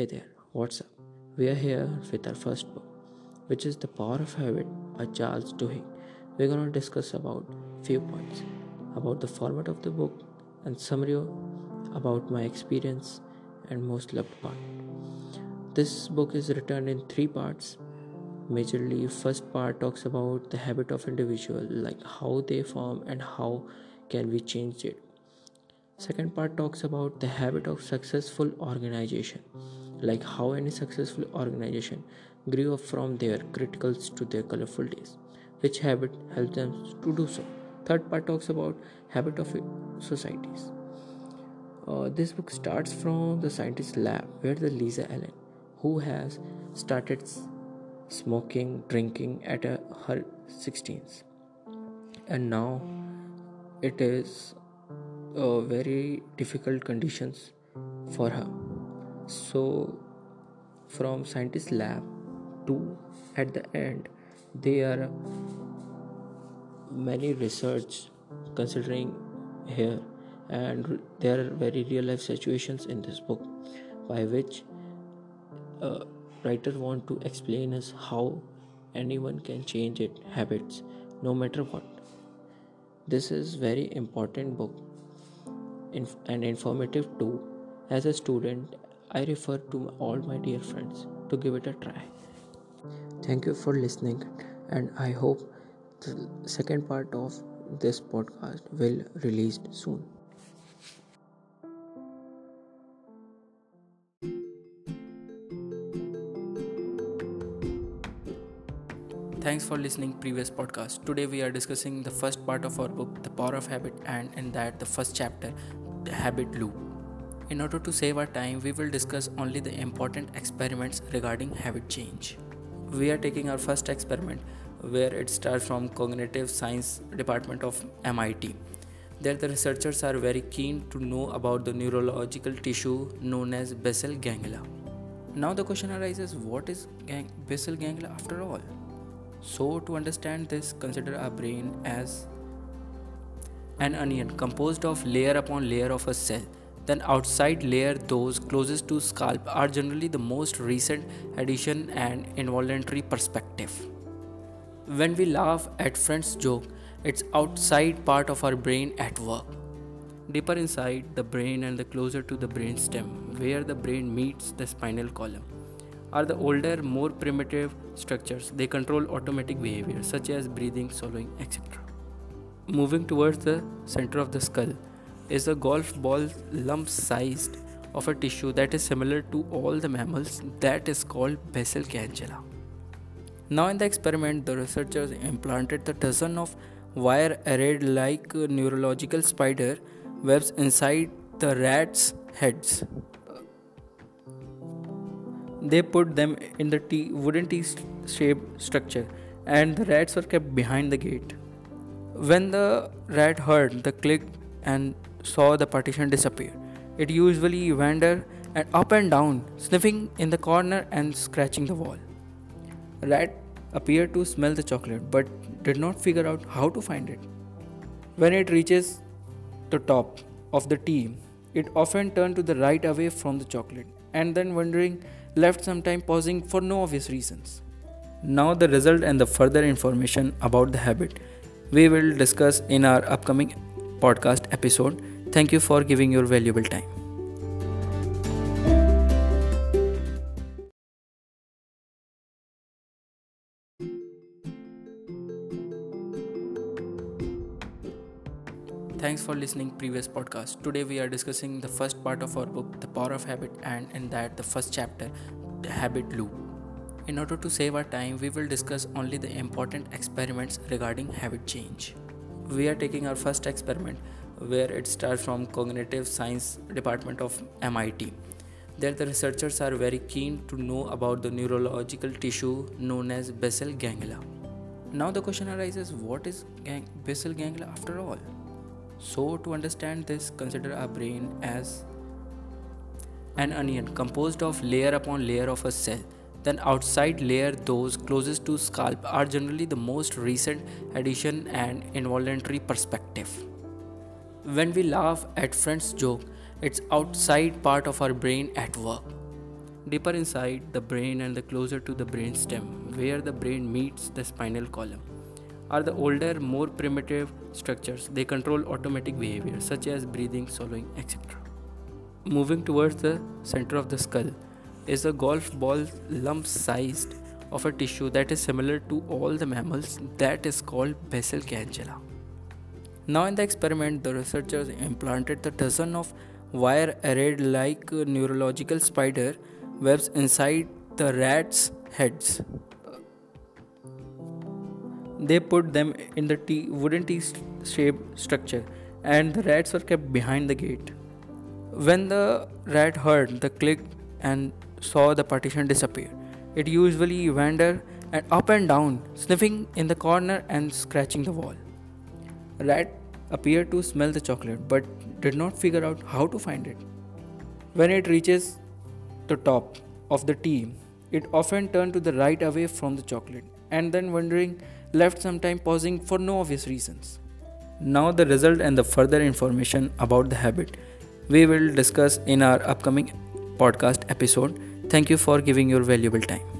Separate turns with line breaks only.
Hey there, what's up? We are here with our first book, which is The Power of Habit by Charles Duhigg. We're going to discuss about few points about the format of the book and summary about my experience and most loved part. This book is written in three parts. Majorly, first part talks about the habit of individual, like how they form and how can we change it. Second part talks about the habit of successful organization like how any successful organization grew up from their criticals to their colorful days which habit helps them to do so. Third part talks about habit of societies. Uh, this book starts from the scientist lab where the lisa allen who has started smoking drinking at a, her 16s and now it is uh, very difficult conditions for her. So from scientist lab to at the end there are many research considering here and there are very real life situations in this book by which a writer want to explain us how anyone can change its habits no matter what. This is very important book and informative too as a student I refer to all my dear friends to give it a try. Thank you for listening, and I hope the second part of this podcast will released soon. Thanks for listening previous podcast. Today we are discussing the first part of our book The Power of Habit and in that the first chapter The Habit Loop. In order to save our time, we will discuss only the important experiments regarding habit change. We are taking our first experiment where it starts from cognitive science department of MIT. There the researchers are very keen to know about the neurological tissue known as basal ganglia. Now the question arises what is gang- basal ganglia after all? So to understand this consider our brain as an onion composed of layer upon layer of a cell then outside layer those closest to scalp are generally the most recent addition and involuntary perspective. When we laugh at friends' joke, it's outside part of our brain at work. Deeper inside the brain and the closer to the brain stem, where the brain meets the spinal column, are the older, more primitive structures. They control automatic behavior such as breathing, swallowing, etc. Moving towards the center of the skull, is a golf ball lump sized of a tissue that is similar to all the mammals that is called basal ganglia. Now in the experiment the researchers implanted the dozen of wire arrayed like neurological spider webs inside the rats' heads. They put them in the T, wooden T shaped structure and the rats were kept behind the gate. When the rat heard the click and saw the partition disappear. It usually wandered and up and down, sniffing in the corner and scratching the wall. Rat appeared to smell the chocolate but did not figure out how to find it. When it reaches the top of the T, it often turned to the right away from the chocolate and then wondering left some time pausing for no obvious reasons. Now the result and the further information about the habit we will discuss in our upcoming podcast episode Thank you for giving your valuable time. Thanks for listening previous podcast. Today we are discussing the first part of our book The Power of Habit and in that the first chapter The Habit Loop. In order to save our time, we will discuss only the important experiments regarding habit change. We are taking our first experiment where it starts from cognitive science department of MIT. There the researchers are very keen to know about the neurological tissue known as basal ganglia. Now the question arises what is gang- basal ganglia after all? So to understand this consider our brain as an onion composed of layer upon layer of a cell. Then outside layer those closest to scalp are generally the most recent addition and involuntary perspective. When we laugh at friends' joke, it's outside part of our brain at work. deeper inside the brain and the closer to the brain stem, where the brain meets the spinal column, are the older, more primitive structures. They control automatic behavior such as breathing, swallowing, etc. Moving towards the center of the skull is a golf ball lump sized of a tissue that is similar to all the mammals that is called basal ganglia. Now in the experiment the researchers implanted the dozen of wire arrayed like neurological spider webs inside the rats' heads. They put them in the T, wooden T shaped structure and the rats were kept behind the gate. When the rat heard the click and saw the partition disappear, it usually wandered and up and down, sniffing in the corner and scratching the wall. Rat appeared to smell the chocolate but did not figure out how to find it. When it reaches the top of the T, it often turned to the right away from the chocolate and then wondering left some time pausing for no obvious reasons. Now the result and the further information about the habit we will discuss in our upcoming podcast episode. Thank you for giving your valuable time.